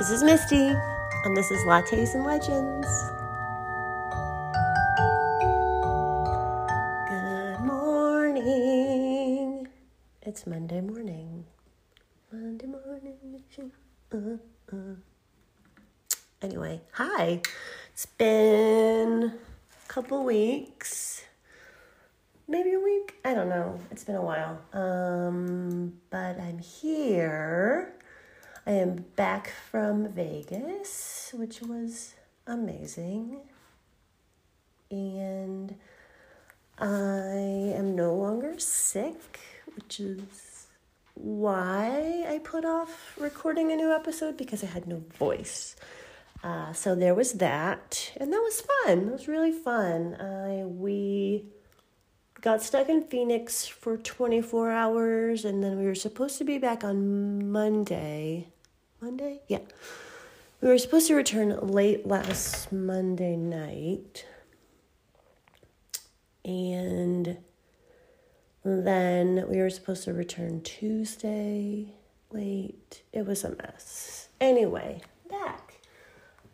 This is Misty, and this is Lattes and Legends. Good morning. It's Monday morning. Monday morning. Uh, uh. Anyway, hi. It's been a couple weeks. Maybe a week. I don't know. It's been a while. Um, but I'm here I am back from Vegas, which was amazing. And I am no longer sick, which is why I put off recording a new episode because I had no voice. Uh, so there was that, and that was fun. It was really fun. I we got stuck in Phoenix for 24 hours, and then we were supposed to be back on Monday. Monday? Yeah. We were supposed to return late last Monday night. And then we were supposed to return Tuesday late. It was a mess. Anyway.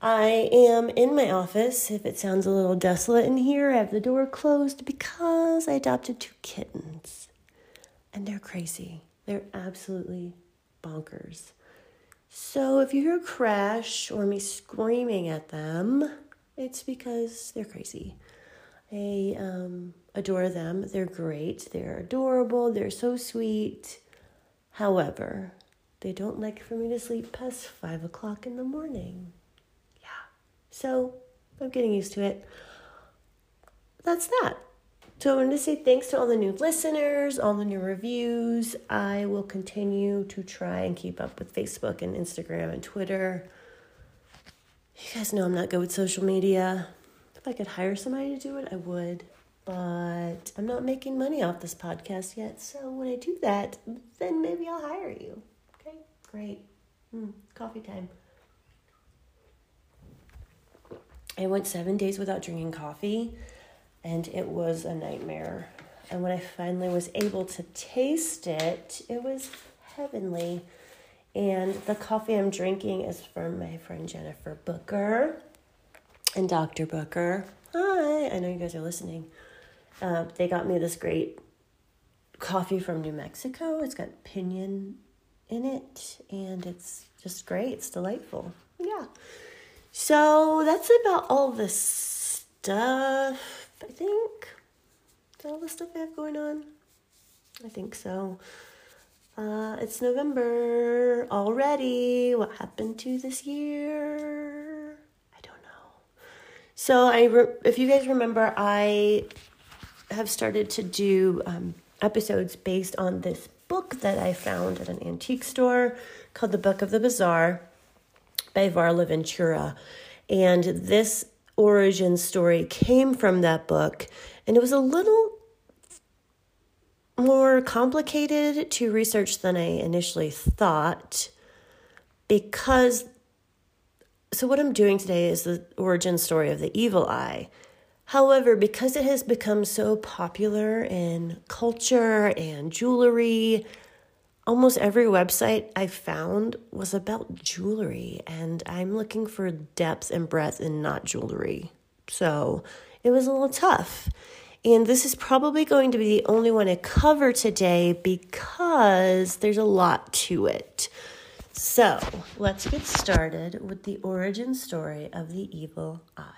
I am in my office. If it sounds a little desolate in here, I have the door closed because I adopted two kittens. And they're crazy. They're absolutely bonkers. So if you hear a crash or me screaming at them, it's because they're crazy. I um, adore them. They're great. They're adorable. They're so sweet. However, they don't like for me to sleep past five o'clock in the morning. So I'm getting used to it. That's that. So I wanted to say thanks to all the new listeners, all the new reviews. I will continue to try and keep up with Facebook and Instagram and Twitter. You guys know I'm not good with social media. If I could hire somebody to do it, I would. But I'm not making money off this podcast yet. So when I do that, then maybe I'll hire you. Okay, great. Mm, coffee time. I went seven days without drinking coffee and it was a nightmare. And when I finally was able to taste it, it was heavenly. And the coffee I'm drinking is from my friend Jennifer Booker and Dr. Booker. Hi, I know you guys are listening. Uh, they got me this great coffee from New Mexico. It's got piñon in it, and it's just great. It's delightful. Yeah. So that's about all the stuff I think. Is all the stuff I have going on? I think so. Uh, it's November already. What happened to this year? I don't know. So I, re- if you guys remember, I have started to do um, episodes based on this book that I found at an antique store called The Book of the Bizarre by Varla Ventura. And this origin story came from that book, and it was a little more complicated to research than I initially thought because. So, what I'm doing today is the origin story of the evil eye. However, because it has become so popular in culture and jewelry, almost every website I found was about jewelry, and I'm looking for depth and breadth in not jewelry. So it was a little tough. And this is probably going to be the only one I cover today because there's a lot to it. So let's get started with the origin story of the evil eye.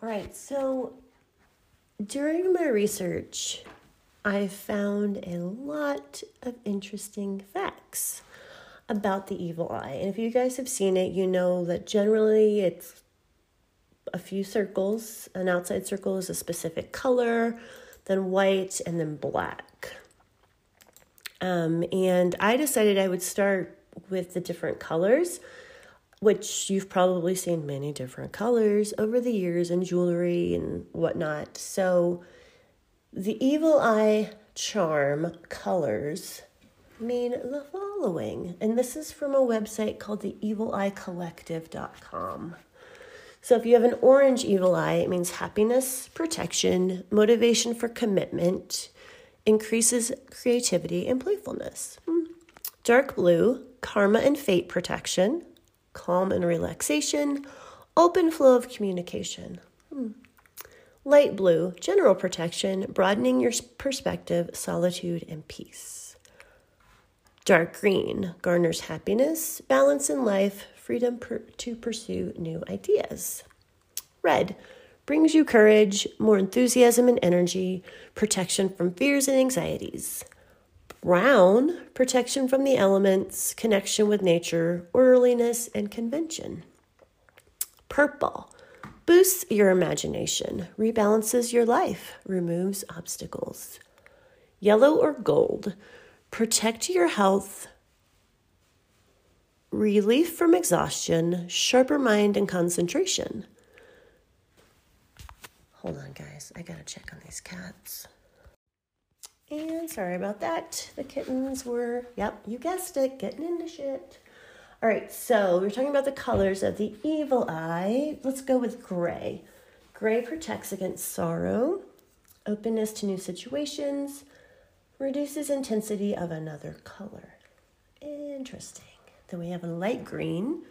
All right, so during my research, I found a lot of interesting facts about the evil eye. And if you guys have seen it, you know that generally it's a few circles. An outside circle is a specific color, then white, and then black. Um, and I decided I would start with the different colors which you've probably seen many different colors over the years in jewelry and whatnot. So, the evil eye charm colors mean the following, and this is from a website called the evileyecollective.com. So, if you have an orange evil eye, it means happiness, protection, motivation for commitment, increases creativity and playfulness. Hmm. Dark blue, karma and fate protection calm and relaxation, open flow of communication. Light blue, general protection, broadening your perspective, solitude, and peace. Dark green, garners happiness, balance in life, freedom per- to pursue new ideas. Red, brings you courage, more enthusiasm and energy, protection from fears and anxieties. Brown, protection from the elements, connection with nature, orderliness, and convention. Purple, boosts your imagination, rebalances your life, removes obstacles. Yellow or gold, protect your health, relief from exhaustion, sharper mind, and concentration. Hold on, guys. I gotta check on these cats. And sorry about that. The kittens were, yep, you guessed it, getting into shit. All right, so we're talking about the colors of the evil eye. Let's go with gray. Gray protects against sorrow, openness to new situations, reduces intensity of another color. Interesting. Then we have a light green,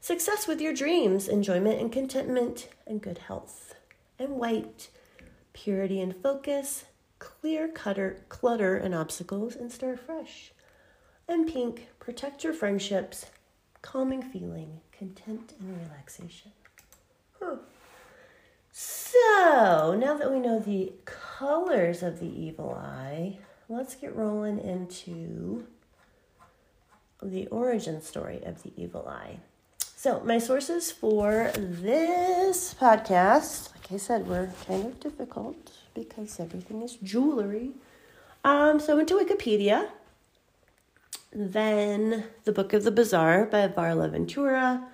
success with your dreams, enjoyment and contentment, and good health. And white, purity and focus, clear cutter, clutter and obstacles and start fresh. And pink, protect your friendships, calming feeling, content and relaxation. Huh. So, now that we know the colors of the evil eye, let's get rolling into the origin story of the evil eye. So, my sources for this podcast, like I said, were kind of difficult because everything is jewelry. Um, so I went to Wikipedia. Then The Book of the Bizarre by Varla Ventura,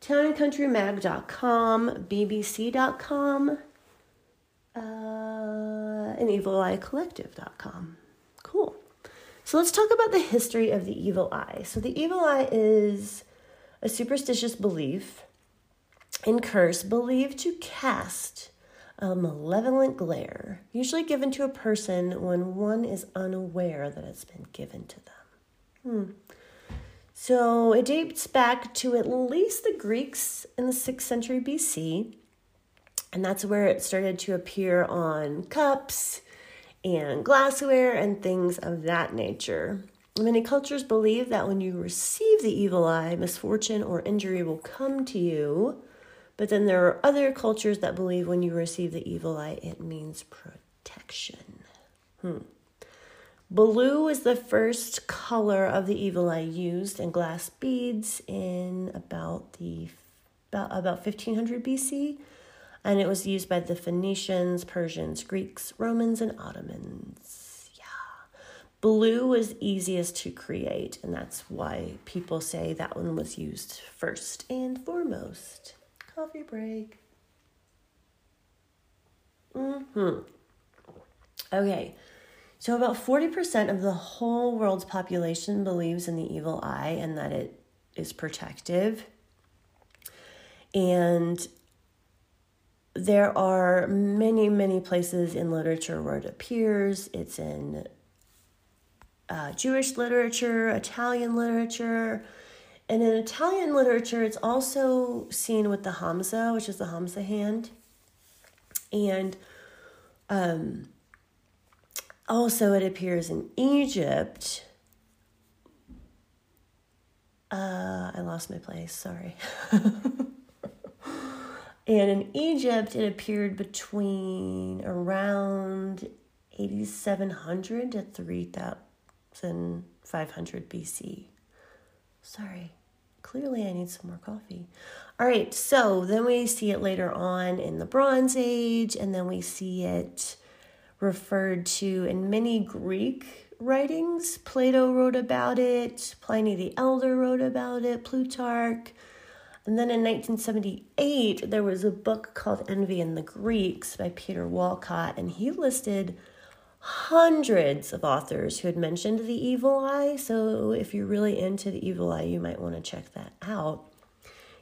townandcountrymag.com, bbc.com, uh, and evileyecollective.com. Cool. So let's talk about the history of the evil eye. So the evil eye is a superstitious belief and curse believed to cast a malevolent glare, usually given to a person when one is unaware that it's been given to them. Hmm. So it dates back to at least the Greeks in the 6th century BC, and that's where it started to appear on cups and glassware and things of that nature. Many cultures believe that when you receive the evil eye, misfortune or injury will come to you. But then there are other cultures that believe when you receive the evil eye, it means protection. Hmm. Blue is the first color of the evil eye used in glass beads in about the about, about 1500 BC, and it was used by the Phoenicians, Persians, Greeks, Romans, and Ottomans. Yeah. Blue was easiest to create, and that's why people say that one was used first and foremost. Coffee break. Hmm. Okay. So about 40% of the whole world's population believes in the evil eye and that it is protective. And there are many, many places in literature where it appears. It's in uh, Jewish literature, Italian literature. And in Italian literature, it's also seen with the Hamsa, which is the Hamsa hand. And um, also, it appears in Egypt. Uh, I lost my place, sorry. And in Egypt, it appeared between around 8700 to 3500 BC. Sorry, clearly I need some more coffee. All right, so then we see it later on in the Bronze Age, and then we see it referred to in many Greek writings. Plato wrote about it, Pliny the Elder wrote about it, Plutarch. And then in 1978, there was a book called Envy in the Greeks by Peter Walcott, and he listed hundreds of authors who had mentioned the evil eye. So if you're really into the evil eye, you might want to check that out.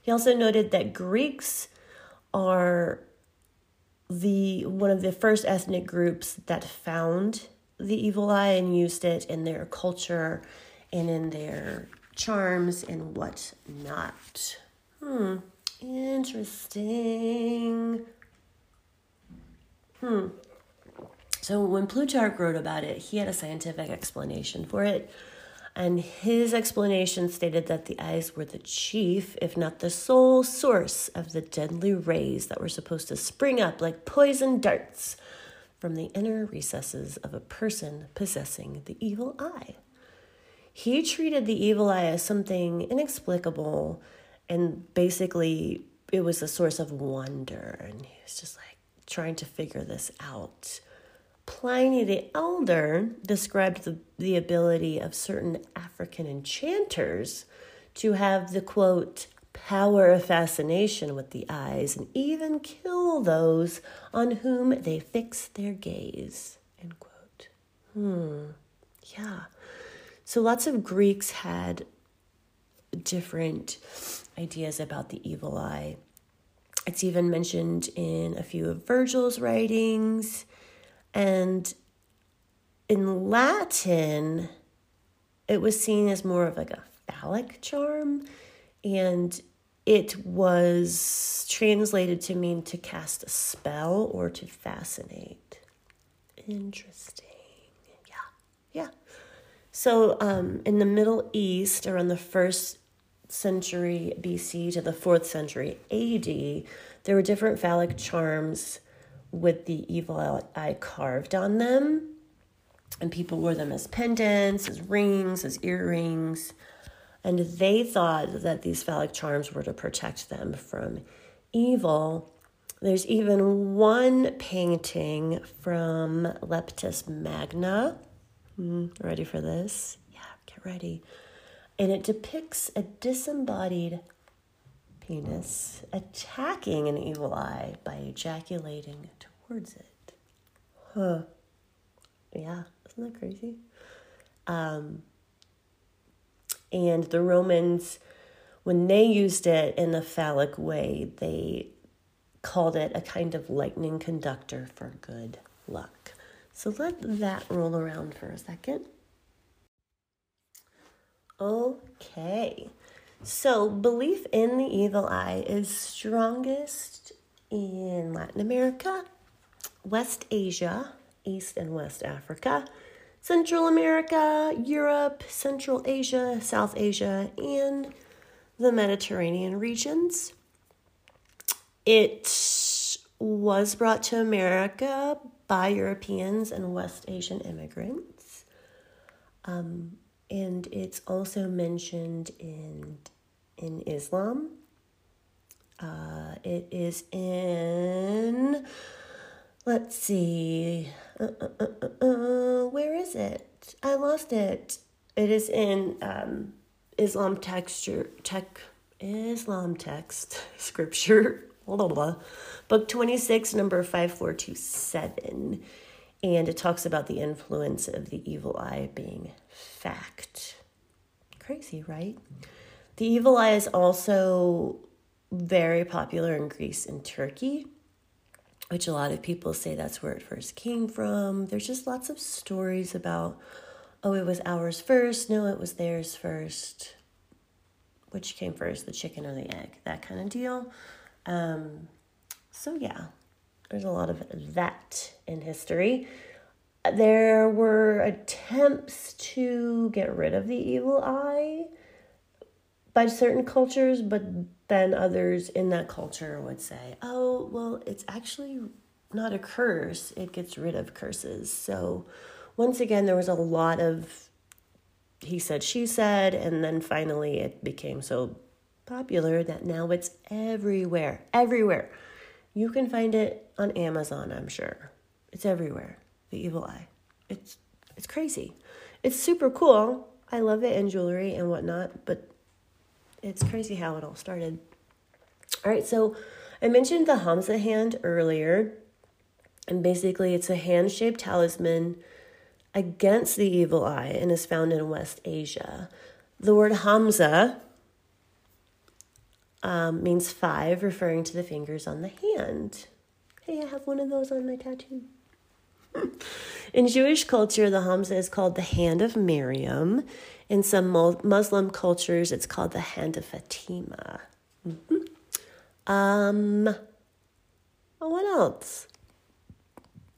He also noted that Greeks are the one of the first ethnic groups that found the evil eye and used it in their culture and in their charms and whatnot. Hmm, interesting. Hmm. So when Plutarch wrote about it, he had a scientific explanation for it. And his explanation stated that the eyes were the chief, if not the sole, source of the deadly rays that were supposed to spring up like poison darts from the inner recesses of a person possessing the evil eye. He treated the evil eye as something inexplicable and basically it was a source of wonder and he was just like trying to figure this out pliny the elder described the, the ability of certain african enchanters to have the quote power of fascination with the eyes and even kill those on whom they fix their gaze end quote hmm yeah so lots of greeks had different ideas about the evil eye. It's even mentioned in a few of Virgil's writings. And in Latin, it was seen as more of like a phallic charm. And it was translated to mean to cast a spell or to fascinate. Interesting. Yeah. Yeah. So, um, in the Middle East, around the first century BC to the fourth century AD, there were different phallic charms with the evil eye carved on them. And people wore them as pendants, as rings, as earrings. And they thought that these phallic charms were to protect them from evil. There's even one painting from Leptis Magna. Mm, ready for this? Yeah, get ready and it depicts a disembodied penis attacking an evil eye by ejaculating towards it. Huh. Yeah, isn't that crazy? Um, and the Romans, when they used it in a phallic way, they called it a kind of lightning conductor for good luck. So let that roll around for a second. Okay. So, belief in the evil eye is strongest in Latin America, West Asia, East and West Africa, Central America, Europe, Central Asia, South Asia, and the Mediterranean regions. It was brought to America by Europeans and West Asian immigrants. Um, and it's also mentioned in in Islam. Uh, it is in. Let's see. Uh uh, uh, uh, uh, where is it? I lost it. It is in um, Islam texture tech Islam text, scripture, blah, blah, blah, book 26, number 5427. And it talks about the influence of the evil eye being fact. Crazy, right? The evil eye is also very popular in Greece and Turkey, which a lot of people say that's where it first came from. There's just lots of stories about, oh, it was ours first. No, it was theirs first. Which came first, the chicken or the egg? That kind of deal. Um, so, yeah, there's a lot of that in history. There were attempts to get rid of the evil eye by certain cultures, but then others in that culture would say, oh, well, it's actually not a curse, it gets rid of curses. So, once again, there was a lot of he said, she said, and then finally it became so popular that now it's everywhere. Everywhere. You can find it on Amazon, I'm sure. It's everywhere. The Evil Eye. It's it's crazy. It's super cool. I love it in jewelry and whatnot, but it's crazy how it all started. All right, so I mentioned the Hamsa hand earlier, and basically it's a hand shaped talisman against the evil eye and is found in West Asia. The word Hamsa um, means five, referring to the fingers on the hand. Hey, I have one of those on my tattoo. In Jewish culture, the Hamsa is called the hand of Miriam. In some Muslim cultures, it's called the hand of Fatima. Mm-hmm. Um, what else?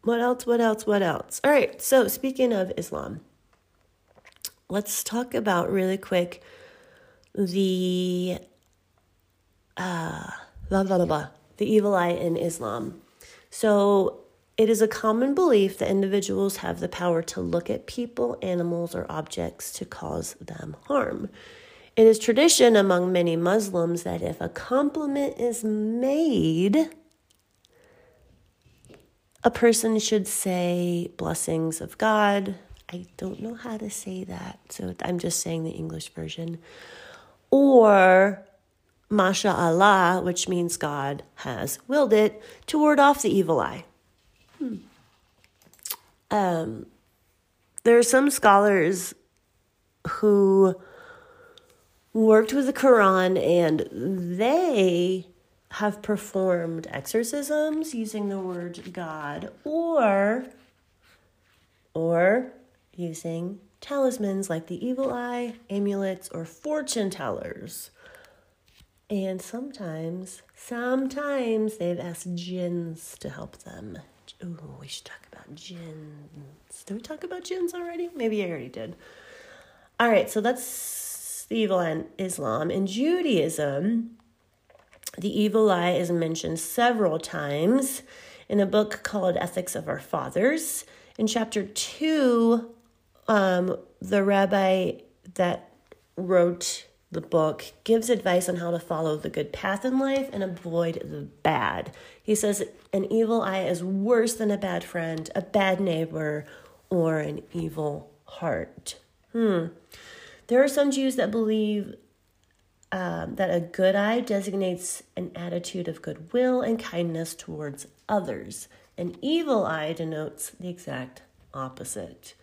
What else? What else? What else? All right. So, speaking of Islam, let's talk about really quick the uh, blah, blah, blah, blah, the evil eye in Islam. So, it is a common belief that individuals have the power to look at people, animals, or objects to cause them harm. It is tradition among many Muslims that if a compliment is made, a person should say blessings of God. I don't know how to say that, so I'm just saying the English version. Or Masha Allah, which means God has willed it, to ward off the evil eye. Um, there are some scholars who worked with the Quran and they have performed exorcisms using the word God or or using talismans like the evil eye, amulets, or fortune tellers. And sometimes, sometimes they've asked jinns to help them. Ooh, we should talk about jinns. Did we talk about jinns already? Maybe I already did. All right, so that's the evil and Islam. In Judaism, the evil eye is mentioned several times in a book called Ethics of Our Fathers. In chapter two, um, the rabbi that wrote the book gives advice on how to follow the good path in life and avoid the bad. He says an evil eye is worse than a bad friend, a bad neighbor, or an evil heart. Hmm. There are some Jews that believe um, that a good eye designates an attitude of goodwill and kindness towards others. An evil eye denotes the exact opposite.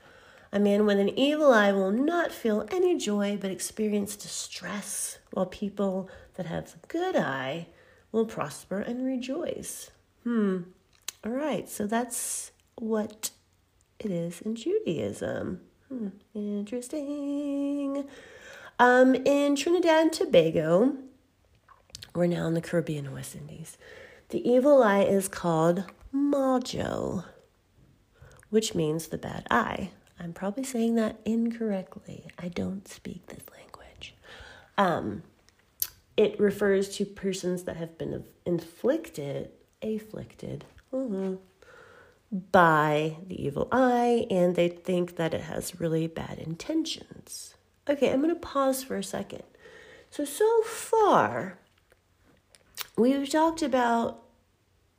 A man with an evil eye will not feel any joy but experience distress, while people that have a good eye will prosper and rejoice. Hmm. All right, so that's what it is in Judaism. Hmm. Interesting. Um, in Trinidad and Tobago, we're now in the Caribbean West Indies, the evil eye is called Maljo, which means the bad eye. I'm probably saying that incorrectly. I don't speak this language. Um, it refers to persons that have been inflicted, afflicted uh-huh, by the evil eye, and they think that it has really bad intentions. Okay, I'm going to pause for a second. So, so far, we've talked about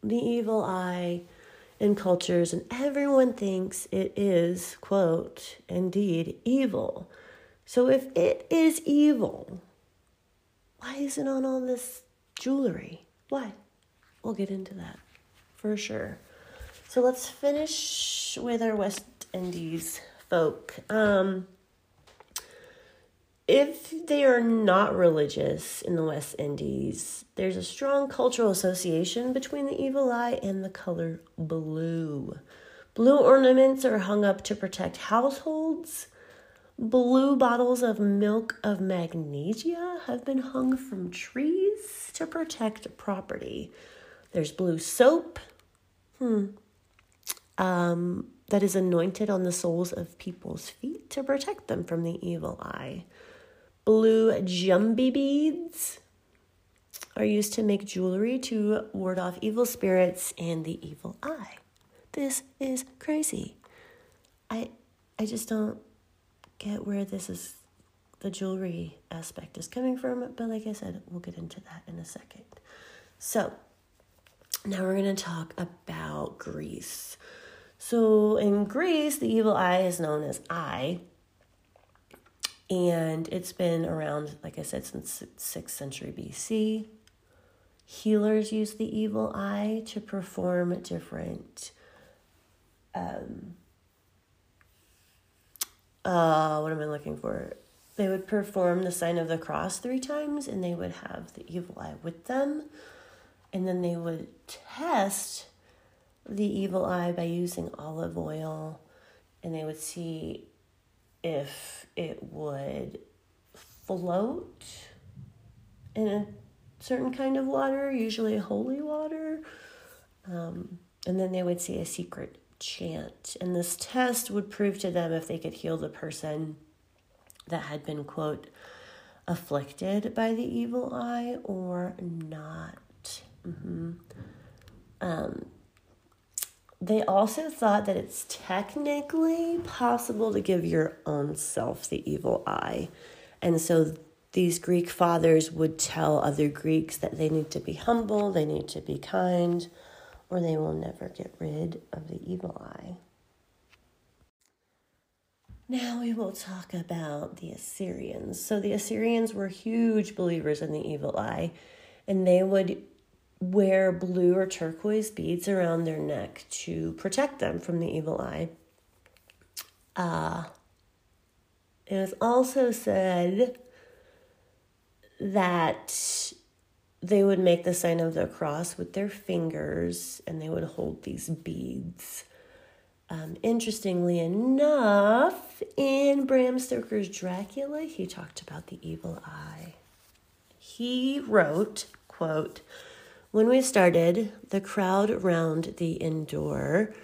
the evil eye in cultures, and everyone thinks it is, quote, indeed evil. So if it is evil, why is it on all this jewelry? Why? We'll get into that for sure. So let's finish with our West Indies folk. Um, if they are not religious in the West Indies, there's a strong cultural association between the evil eye and the color blue. Blue ornaments are hung up to protect households. Blue bottles of milk of magnesia have been hung from trees to protect property. There's blue soap. Hmm. Um, that is anointed on the soles of people's feet to protect them from the evil eye. Blue jumby beads are used to make jewelry to ward off evil spirits and the evil eye. This is crazy. I I just don't get where this is the jewelry aspect is coming from, but like I said, we'll get into that in a second. So, now we're going to talk about Greece. So, in Greece, the evil eye is known as eye, and it's been around, like I said, since 6th century BC. Healers use the evil eye to perform different um, uh, what am I looking for? They would perform the sign of the cross three times and they would have the evil eye with them. And then they would test the evil eye by using olive oil and they would see if it would float in a certain kind of water, usually holy water. Um, and then they would say a secret chant. And this test would prove to them if they could heal the person that had been, quote, afflicted by the evil eye or not. Mm-hmm. Um, they also thought that it's technically possible to give your own self the evil eye. And so these Greek fathers would tell other Greeks that they need to be humble, they need to be kind, or they will never get rid of the evil eye. Now we will talk about the Assyrians. So, the Assyrians were huge believers in the evil eye, and they would wear blue or turquoise beads around their neck to protect them from the evil eye. Uh, it was also said that they would make the sign of the cross with their fingers and they would hold these beads. Um, interestingly enough, in Bram Stoker's Dracula, he talked about the evil eye. He wrote, quote, when we started, the crowd round the inn door,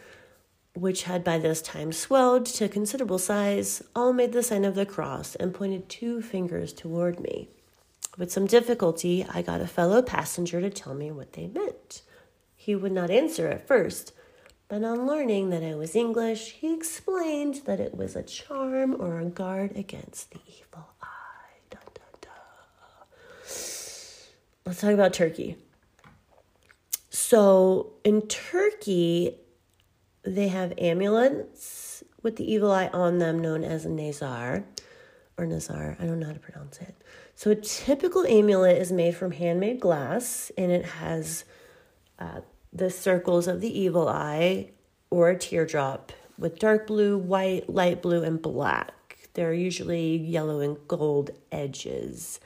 which had by this time swelled to considerable size, all made the sign of the cross and pointed two fingers toward me. With some difficulty, I got a fellow passenger to tell me what they meant. He would not answer at first, but on learning that I was English, he explained that it was a charm or a guard against the evil eye. Dun, dun, dun. Let's talk about Turkey. So, in Turkey, they have amulets with the evil eye on them known as nazar or nazar. I don't know how to pronounce it. So, a typical amulet is made from handmade glass and it has uh, the circles of the evil eye or a teardrop with dark blue, white, light blue, and black. They're usually yellow and gold edges.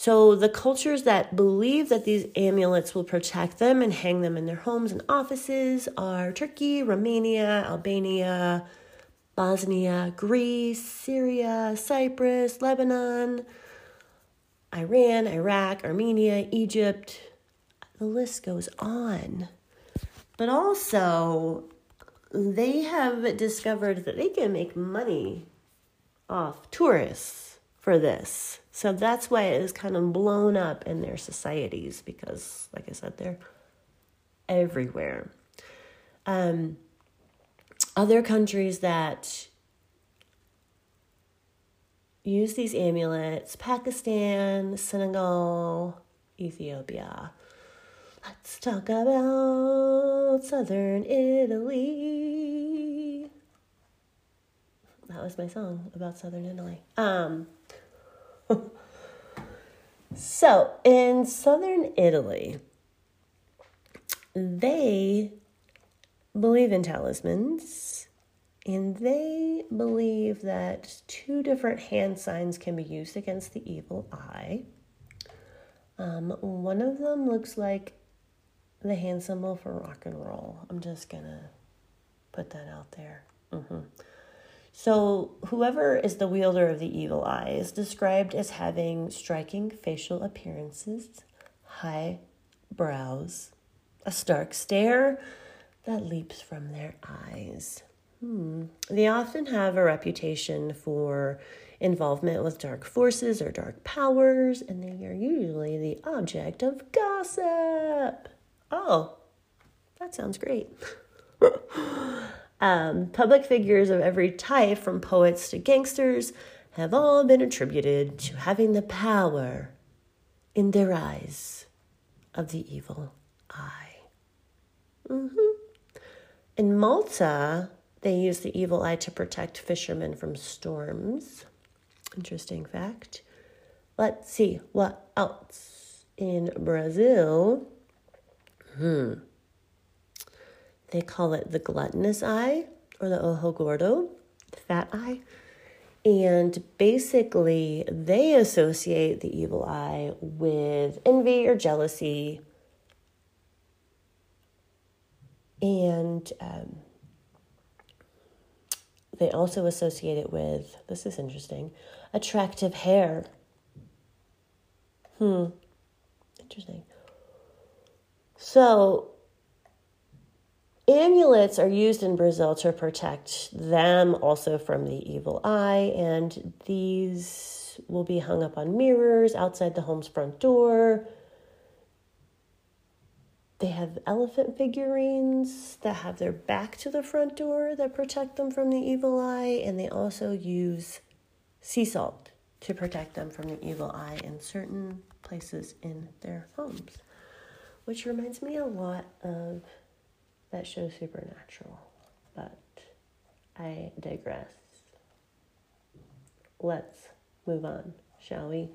So, the cultures that believe that these amulets will protect them and hang them in their homes and offices are Turkey, Romania, Albania, Bosnia, Greece, Syria, Cyprus, Lebanon. Iran, Iraq, Armenia, Egypt. The list goes on. But also, they have discovered that they can make money off tourists for this. So that's why it is kind of blown up in their societies because, like I said, they're everywhere. Um, other countries that use these amulets Pakistan, Senegal, Ethiopia. Let's talk about southern Italy. That was my song about southern Italy. Um, So, in southern Italy, they believe in talismans and they believe that two different hand signs can be used against the evil eye. Um, one of them looks like the hand symbol for rock and roll. I'm just gonna put that out there. Mm-hmm. So, whoever is the wielder of the evil eye is described as having striking facial appearances, high brows, a stark stare that leaps from their eyes. Hmm. They often have a reputation for involvement with dark forces or dark powers, and they are usually the object of gossip. Oh, that sounds great. um, public figures of every type, from poets to gangsters, have all been attributed to having the power in their eyes of the evil eye. Mm-hmm. In Malta, they use the evil eye to protect fishermen from storms. Interesting fact. Let's see what else. In Brazil, hmm, they call it the gluttonous eye or the ojo gordo, the fat eye. And basically, they associate the evil eye with envy or jealousy. And um, they also associate it with this is interesting attractive hair. Hmm, interesting. So, amulets are used in Brazil to protect them also from the evil eye, and these will be hung up on mirrors outside the home's front door they have elephant figurines that have their back to the front door that protect them from the evil eye, and they also use sea salt to protect them from the evil eye in certain places in their homes. Which reminds me a lot of that show Supernatural, but I digress. Let's move on, shall we?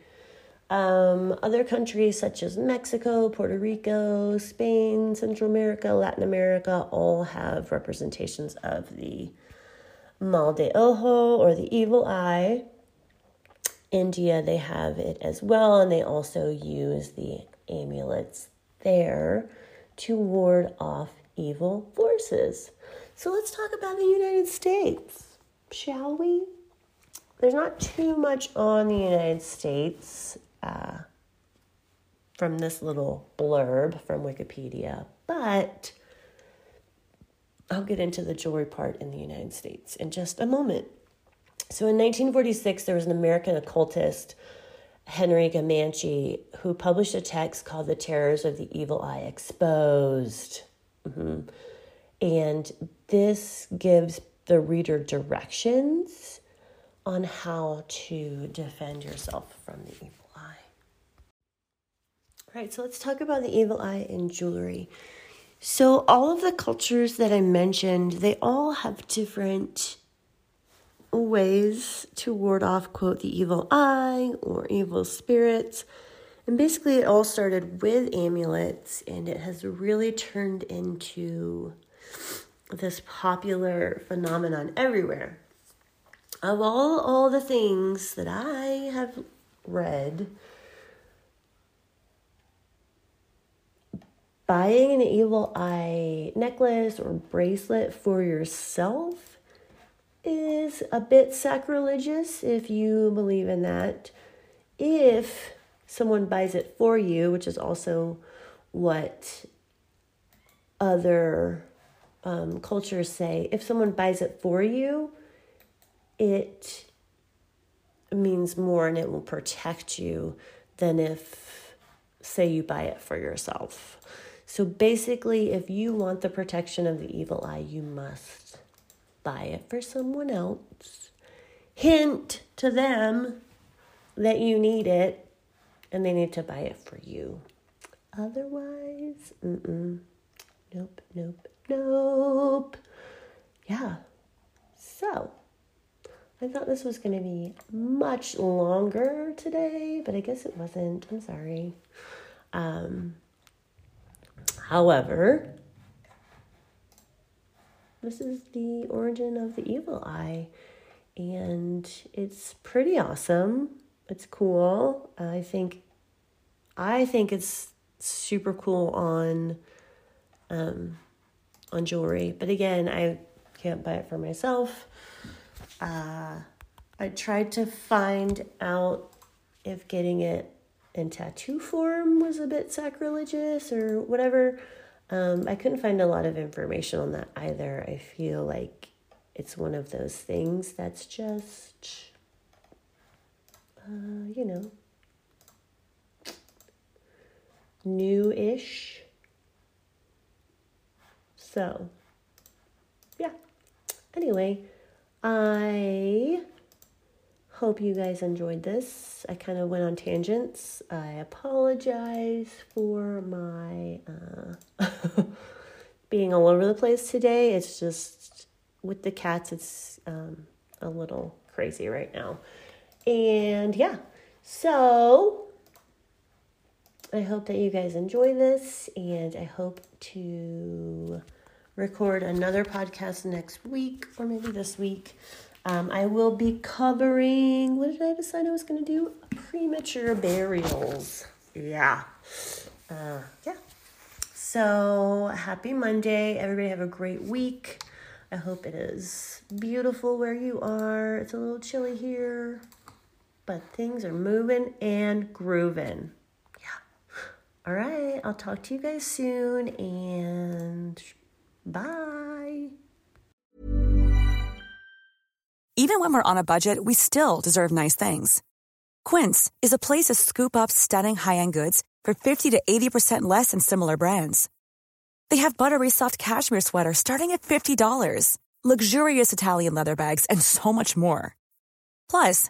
Um, other countries such as Mexico, Puerto Rico, Spain, Central America, Latin America all have representations of the mal de ojo or the evil eye. India, they have it as well, and they also use the amulets there to ward off evil forces. So let's talk about the United States, shall we? There's not too much on the United States uh, from this little blurb from Wikipedia, but I'll get into the jewelry part in the United States in just a moment. So in 1946, there was an American occultist, Henry Gamache, who published a text called The Terrors of the Evil Eye Exposed. Mm-hmm. And this gives the reader directions on how to defend yourself from the evil eye. All right, so let's talk about the evil eye in jewelry. So, all of the cultures that I mentioned, they all have different ways to ward off, quote, the evil eye or evil spirits. And basically, it all started with amulets, and it has really turned into this popular phenomenon everywhere. Of all, all the things that I have read, buying an evil eye necklace or bracelet for yourself is a bit sacrilegious if you believe in that. If someone buys it for you, which is also what other um, cultures say, if someone buys it for you, it means more and it will protect you than if, say, you buy it for yourself. So basically, if you want the protection of the evil eye, you must buy it for someone else. Hint to them that you need it and they need to buy it for you. Otherwise, mm-mm. Nope, nope, nope. Yeah. So, I thought this was going to be much longer today, but I guess it wasn't. I'm sorry. Um, however, this is the origin of the evil eye, and it's pretty awesome. It's cool. I think, I think it's super cool on, um, on jewelry. But again, I can't buy it for myself. Uh, I tried to find out if getting it in tattoo form was a bit sacrilegious or whatever. Um, I couldn't find a lot of information on that either. I feel like it's one of those things that's just, uh, you know, new ish. So, yeah. Anyway, I hope you guys enjoyed this. I kind of went on tangents. I apologize for my uh, being all over the place today. It's just with the cats, it's um, a little crazy right now. And yeah, so I hope that you guys enjoy this, and I hope to record another podcast next week or maybe this week. Um, I will be covering, what did I decide I was going to do? Premature burials. Yeah. Uh, yeah. So happy Monday. Everybody have a great week. I hope it is beautiful where you are. It's a little chilly here, but things are moving and grooving. Yeah. All right. I'll talk to you guys soon and bye. Even when we're on a budget, we still deserve nice things. Quince is a place to scoop up stunning high end goods for 50 to 80% less than similar brands. They have buttery soft cashmere sweaters starting at $50, luxurious Italian leather bags, and so much more. Plus,